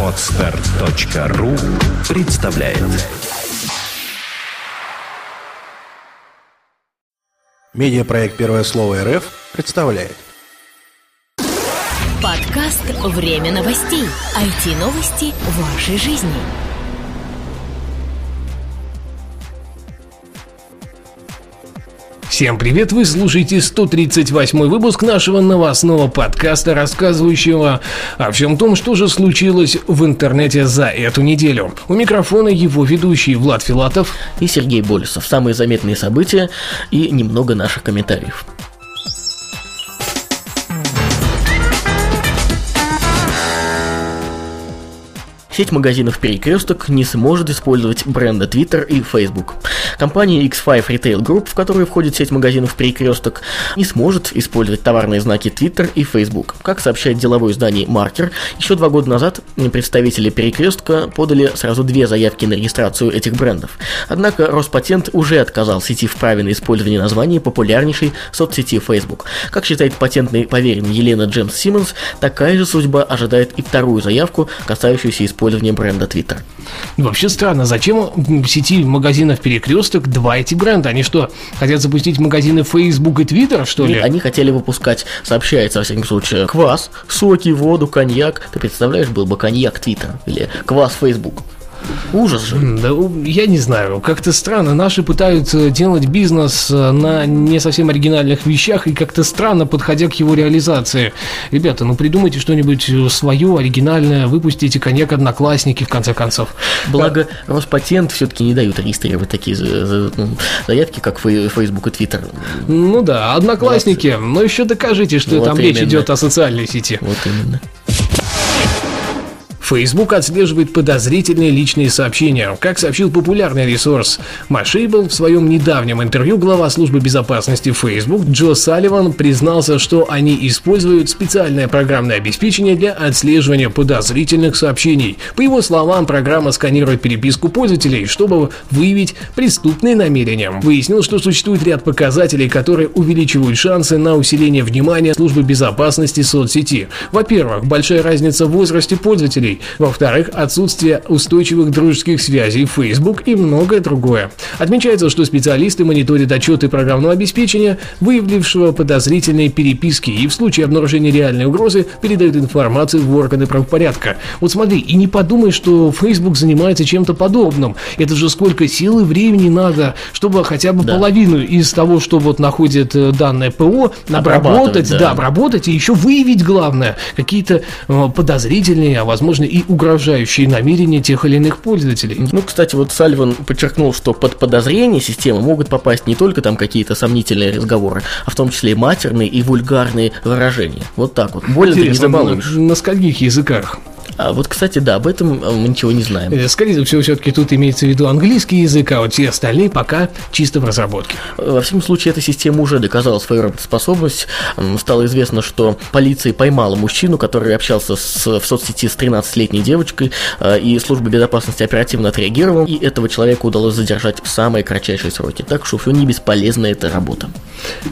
Отстар.ру представляет Медиапроект «Первое слово РФ» представляет Подкаст «Время новостей». IT-новости вашей жизни. Всем привет, вы слушаете 138 выпуск нашего новостного подкаста, рассказывающего о всем том, что же случилось в интернете за эту неделю. У микрофона его ведущий Влад Филатов и Сергей Болесов. Самые заметные события и немного наших комментариев. Сеть магазинов «Перекресток» не сможет использовать бренды Twitter и Facebook. Компания X5 Retail Group, в которую входит сеть магазинов «Перекресток», не сможет использовать товарные знаки Twitter и Facebook. Как сообщает деловое издание «Маркер», еще два года назад представители «Перекрестка» подали сразу две заявки на регистрацию этих брендов. Однако Роспатент уже отказал сети в праве на использование названия популярнейшей соцсети Facebook. Как считает патентный поверенный Елена Джемс Симмонс, такая же судьба ожидает и вторую заявку, касающуюся использования использования бренда Twitter. Вообще странно, зачем в сети магазинов Перекресток два эти бренда? Они что, хотят запустить магазины Facebook и Twitter, что ли? Они хотели выпускать, сообщается, во всяком случае, квас, соки, воду, коньяк. Ты представляешь, был бы коньяк Twitter или квас Facebook. Ужас же. Да, я не знаю, как-то странно. Наши пытаются делать бизнес э, на не совсем оригинальных вещах и как-то странно подходя к его реализации. Ребята, ну придумайте что-нибудь э, свое, оригинальное, выпустите коньяк одноклассники в конце концов. Благо, Роспатент все-таки не дают регистрировать такие ну, заявки, как Facebook и Twitter. Ну да, одноклассники, но еще докажите, что вот там именно. речь идет о социальной сети. Вот именно. Facebook отслеживает подозрительные личные сообщения. Как сообщил популярный ресурс Mashable в своем недавнем интервью, глава службы безопасности Facebook Джо Салливан признался, что они используют специальное программное обеспечение для отслеживания подозрительных сообщений. По его словам, программа сканирует переписку пользователей, чтобы выявить преступные намерения. Выяснил, что существует ряд показателей, которые увеличивают шансы на усиление внимания службы безопасности соцсети. Во-первых, большая разница в возрасте пользователей друзей. Во-вторых, отсутствие устойчивых дружеских связей Facebook и многое другое. Отмечается, что специалисты мониторят отчеты программного обеспечения, выявившего подозрительные переписки и в случае обнаружения реальной угрозы передают информацию в органы правопорядка. Вот смотри, и не подумай, что Facebook занимается чем-то подобным. Это же сколько сил и времени надо, чтобы хотя бы да. половину из того, что вот находит э, данное ПО, обработать, да. да, обработать и еще выявить главное какие-то э, подозрительные, а возможно возможны и угрожающие намерения тех или иных пользователей. Ну, кстати, вот Сальван подчеркнул, что под подозрение системы могут попасть не только там какие-то сомнительные разговоры, а в том числе и матерные и вульгарные выражения. Вот так вот. Больно ты не забалуешь. На, на скольких языках? А вот, кстати, да, об этом э, мы ничего не знаем. Э, скорее всего, все-таки тут имеется в виду английский язык, а вот все остальные пока чисто в разработке. Во всяком случае, эта система уже доказала свою работоспособность. Стало известно, что полиция поймала мужчину, который общался с, в соцсети с 13-летней девочкой, э, и служба безопасности оперативно отреагировала, и этого человека удалось задержать в самые кратчайшие сроки. Так что все не бесполезна эта работа.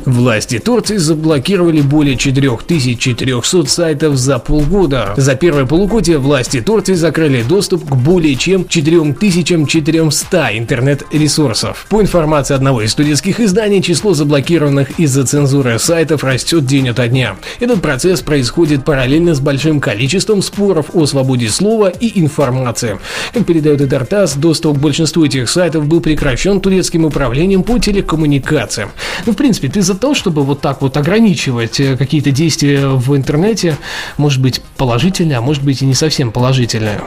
Власти Турции заблокировали более 4400 сайтов за полгода. За первое полугодие события власти Турции закрыли доступ к более чем 4400 интернет-ресурсов. По информации одного из студентских изданий, число заблокированных из-за цензуры сайтов растет день ото дня. Этот процесс происходит параллельно с большим количеством споров о свободе слова и информации. Как передает Эдартас, доступ к большинству этих сайтов был прекращен турецким управлением по телекоммуникациям. Ну, в принципе, ты за то, чтобы вот так вот ограничивать э, какие-то действия в интернете, может быть положительные, а может быть и не совсем положительное.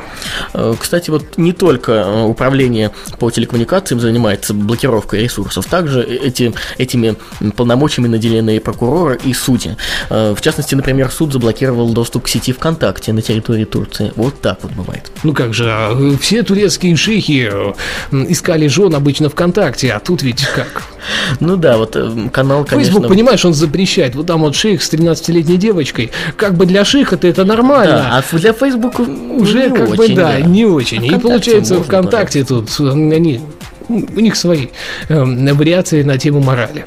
Э, кстати, вот не только э, управление по телекоммуникациям занимается блокировкой ресурсов, также эти, этими полномочиями наделены и прокуроры, и судьи. Э, в частности, например, суд заблокировал доступ к сети ВКонтакте на территории Турции. Вот так вот бывает. Ну как же, а, все турецкие шейхи искали жен обычно ВКонтакте, а тут ведь как? Ну да, вот канал, конечно... Facebook, понимаешь, он запрещает. Вот там вот шейх с 13-летней девочкой. Как бы для шейха-то это нормально. Да, а для Facebook Facebook уже как очень, бы да, да, не очень. А и получается ВКонтакте тут они у них свои э, вариации на тему морали.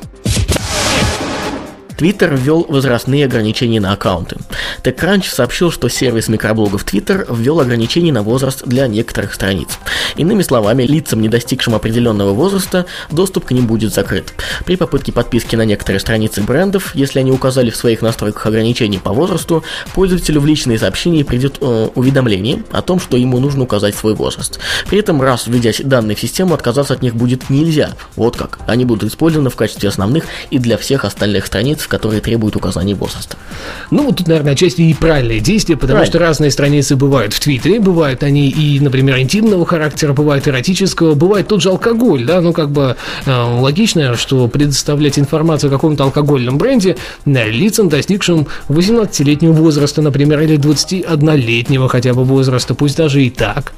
Twitter ввел возрастные ограничения на аккаунты. TechCrunch сообщил, что сервис микроблогов Twitter ввел ограничения на возраст для некоторых страниц. Иными словами, лицам, не достигшим определенного возраста, доступ к ним будет закрыт. При попытке подписки на некоторые страницы брендов, если они указали в своих настройках ограничения по возрасту, пользователю в личные сообщения придет э, уведомление о том, что ему нужно указать свой возраст. При этом, раз введя данные в систему, отказаться от них будет нельзя. Вот как. Они будут использованы в качестве основных и для всех остальных страниц, которые требуют указания возраста. Ну, вот тут, наверное, отчасти и правильное действие, потому Правильно. что разные страницы бывают в Твиттере, бывают они и, например, интимного характера, бывают эротического, бывает тот же алкоголь, да, ну, как бы э, логично, что предоставлять информацию о каком-то алкогольном бренде э, лицам, достигшим 18-летнего возраста, например, или 21-летнего хотя бы возраста, пусть даже и так.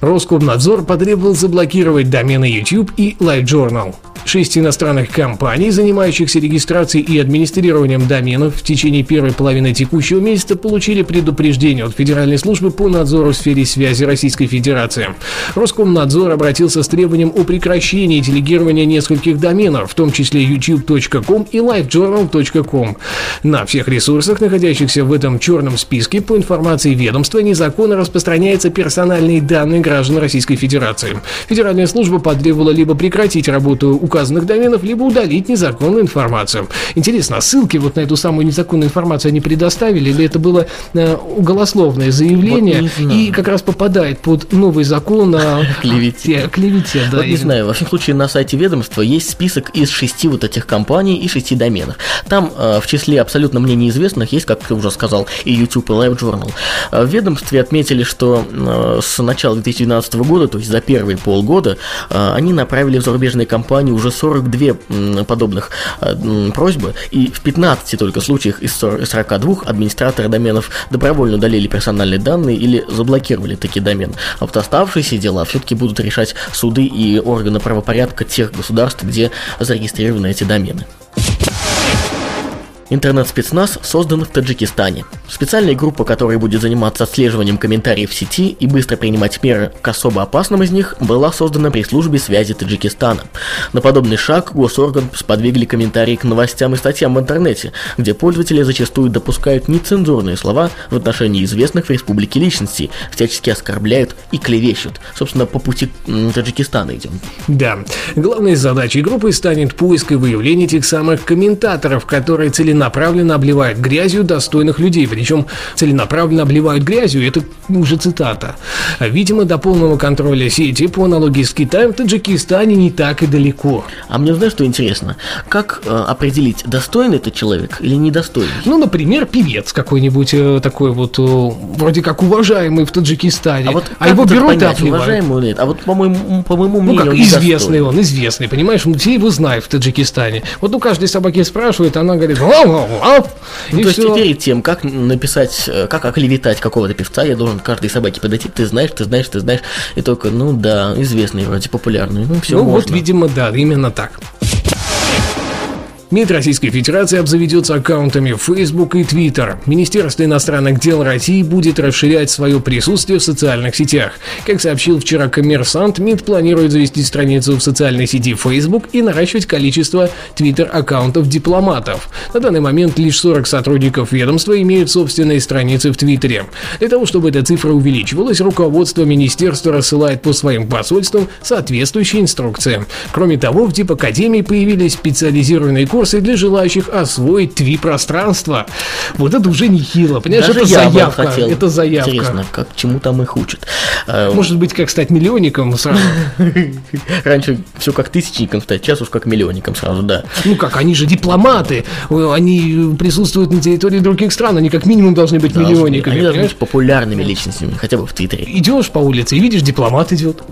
Роскомнадзор потребовал заблокировать домены YouTube и LiveJournal. Шесть иностранных компаний, занимающихся регистрацией и администрированием доменов в течение первой половины текущего месяца получили предупреждение от Федеральной службы по надзору в сфере связи Российской Федерации. Роскомнадзор обратился с требованием о прекращении делегирования нескольких доменов, в том числе youtube.com и livejournal.com. На всех ресурсах, находящихся в этом черном списке, по информации ведомства, незаконно распространяются персональные данные граждан Российской Федерации. Федеральная служба потребовала либо прекратить работу указанных доменов, либо удалить незаконную информацию. Интересно, а ссылки вот на эту самую незаконную информацию они предоставили, или это было э, уголословное заявление Вот и как раз попадает под новый закон о Клевете. клевете, да. вот не знаю, во всяком случае на сайте ведомства есть список из шести вот этих компаний и шести доменов. Там э, в числе абсолютно мне неизвестных есть, как ты уже сказал, и YouTube, и LiveJournal. Э, в ведомстве отметили, что э, с начала 2012 года, то есть за первые полгода, э, они направили в зарубежные компании уже 42 м, подобных э, просьбы, и в 15 только случаях из 40 42 администраторы доменов добровольно удалили персональные данные или заблокировали такие домены. А вот оставшиеся дела все-таки будут решать суды и органы правопорядка тех государств, где зарегистрированы эти домены. Интернет-спецназ создан в Таджикистане. Специальная группа, которая будет заниматься отслеживанием комментариев в сети и быстро принимать меры к особо опасным из них, была создана при службе связи Таджикистана. На подобный шаг госорган сподвигли комментарии к новостям и статьям в интернете, где пользователи зачастую допускают нецензурные слова в отношении известных в республике личностей, всячески оскорбляют и клевещут. Собственно, по пути Таджикистана идем. Да. Главной задачей группы станет поиск и выявление тех самых комментаторов, которые целенаправленно обливают грязью достойных людей. Причем целенаправленно обливают грязью, это уже цитата. Видимо, до полного контроля сети по аналогии с Китаем в Таджикистане не так и далеко. А мне знаешь, что интересно? Как э, определить, достойный этот человек или недостойный? Ну, например, певец какой-нибудь э, такой вот, э, вроде как уважаемый в Таджикистане. А вот а его это берут и понять, обливают. уважаемый или нет? А вот по моему, по моему Ну мнению, как, он известный он, известный, понимаешь, ну, все его знают в Таджикистане. Вот у каждой собаки спрашивают, она говорит, вау, Ну, то есть всё. перед тем, как написать, э, как оклеветать какого-то певца, я должен к каждой собаке подойти, ты знаешь, ты знаешь, ты знаешь, и только, ну да, известный вроде, популярный, ну все ну можно. вот, видимо, да, именно так. МИД Российской Федерации обзаведется аккаунтами Facebook и Twitter. Министерство иностранных дел России будет расширять свое присутствие в социальных сетях. Как сообщил вчера коммерсант, МИД планирует завести страницу в социальной сети Facebook и наращивать количество Twitter-аккаунтов дипломатов. На данный момент лишь 40 сотрудников ведомства имеют собственные страницы в Твиттере. Для того, чтобы эта цифра увеличивалась, руководство министерства рассылает по своим посольствам соответствующие инструкции. Кроме того, в Дипакадемии появились специализированные курсы для желающих освоить тви-пространство. Вот это уже нехило, понимаешь, Даже это я заявка, хотел. это заявка. Интересно, как чему там их учат. Э, Может быть, как стать миллионником сразу? Раньше все как тысячником стать, сейчас уж как миллионником сразу, да. Ну как, они же дипломаты, э, они присутствуют на территории других стран, они как минимум должны быть миллионниками, Они должны быть популярными личностями, хотя бы в Твиттере. Идешь по улице и видишь, дипломат идет.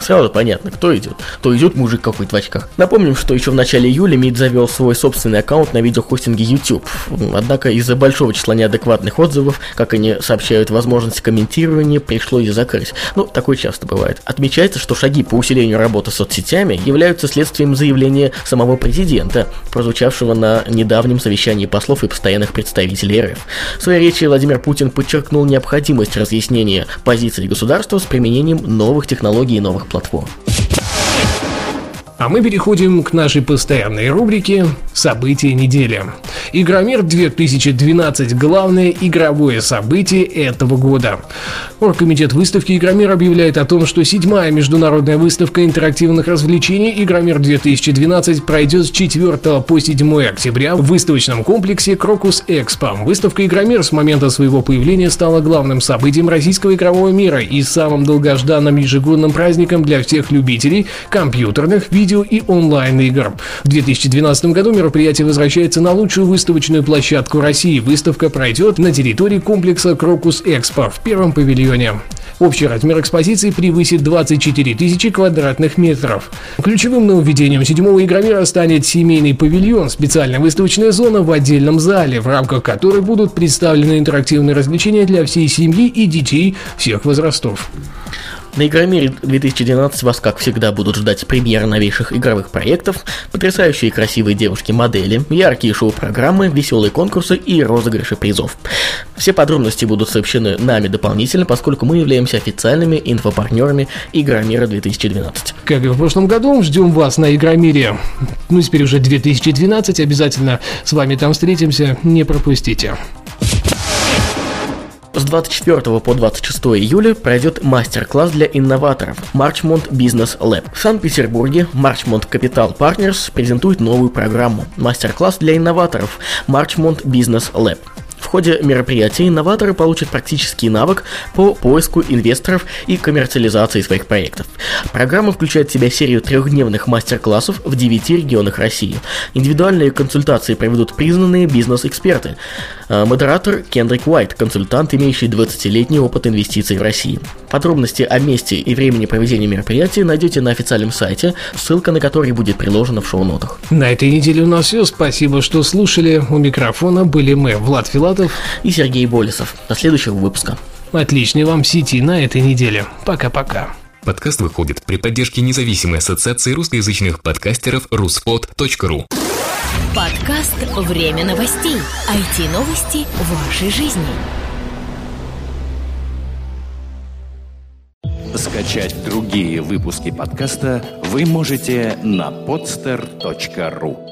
Сразу понятно, кто идет. То идет мужик какой-то в очках. Напомним, что еще в начале июля МИД завел свой собственный аккаунт на видеохостинге YouTube. Однако из-за большого числа неадекватных отзывов, как они сообщают, возможность комментирования пришлось закрыть. Ну, такое часто бывает. Отмечается, что шаги по усилению работы соцсетями являются следствием заявления самого президента, прозвучавшего на недавнем совещании послов и постоянных представителей РФ. В своей речи Владимир Путин подчеркнул необходимость разъяснения позиции государства с применением новых технологий и новых платформ. А мы переходим к нашей постоянной рубрике «События недели». Игромир 2012 – главное игровое событие этого года. Оргкомитет выставки Игромир объявляет о том, что седьмая международная выставка интерактивных развлечений Игромир 2012 пройдет с 4 по 7 октября в выставочном комплексе Крокус Экспо. Выставка Игромир с момента своего появления стала главным событием российского игрового мира и самым долгожданным ежегодным праздником для всех любителей компьютерных, видео видео и онлайн-игр. В 2012 году мероприятие возвращается на лучшую выставочную площадку России. Выставка пройдет на территории комплекса Крокус Экспо в первом павильоне. Общий размер экспозиции превысит 24 тысячи квадратных метров. Ключевым нововведением седьмого игромира станет семейный павильон, специальная выставочная зона в отдельном зале, в рамках которой будут представлены интерактивные развлечения для всей семьи и детей всех возрастов. На Игромире 2012 вас, как всегда, будут ждать премьеры новейших игровых проектов, потрясающие красивые девушки-модели, яркие шоу-программы, веселые конкурсы и розыгрыши призов. Все подробности будут сообщены нами дополнительно, поскольку мы являемся официальными инфопартнерами Игромира 2012. Как и в прошлом году, ждем вас на Игромире. Ну, теперь уже 2012, обязательно с вами там встретимся, не пропустите. С 24 по 26 июля пройдет мастер-класс для инноваторов Marchmont Business Lab. В Санкт-Петербурге Marchmont Capital Partners презентует новую программу мастер-класс для инноваторов Marchmont Business Lab ходе мероприятия инноваторы получат практический навык по поиску инвесторов и коммерциализации своих проектов. Программа включает в себя серию трехдневных мастер-классов в 9 регионах России. Индивидуальные консультации проведут признанные бизнес-эксперты. А, модератор Кендрик Уайт, консультант, имеющий 20-летний опыт инвестиций в России. Подробности о месте и времени проведения мероприятия найдете на официальном сайте, ссылка на который будет приложена в шоу-нотах. На этой неделе у нас все. Спасибо, что слушали. У микрофона были мы, Влад Филатов Филатов и Сергей Болесов. До следующего выпуска. Отличной вам сети на этой неделе. Пока-пока. Подкаст выходит при поддержке независимой ассоциации русскоязычных подкастеров ruspod.ru Подкаст «Время новостей». IT-новости вашей жизни. Скачать другие выпуски подкаста вы можете на podster.ru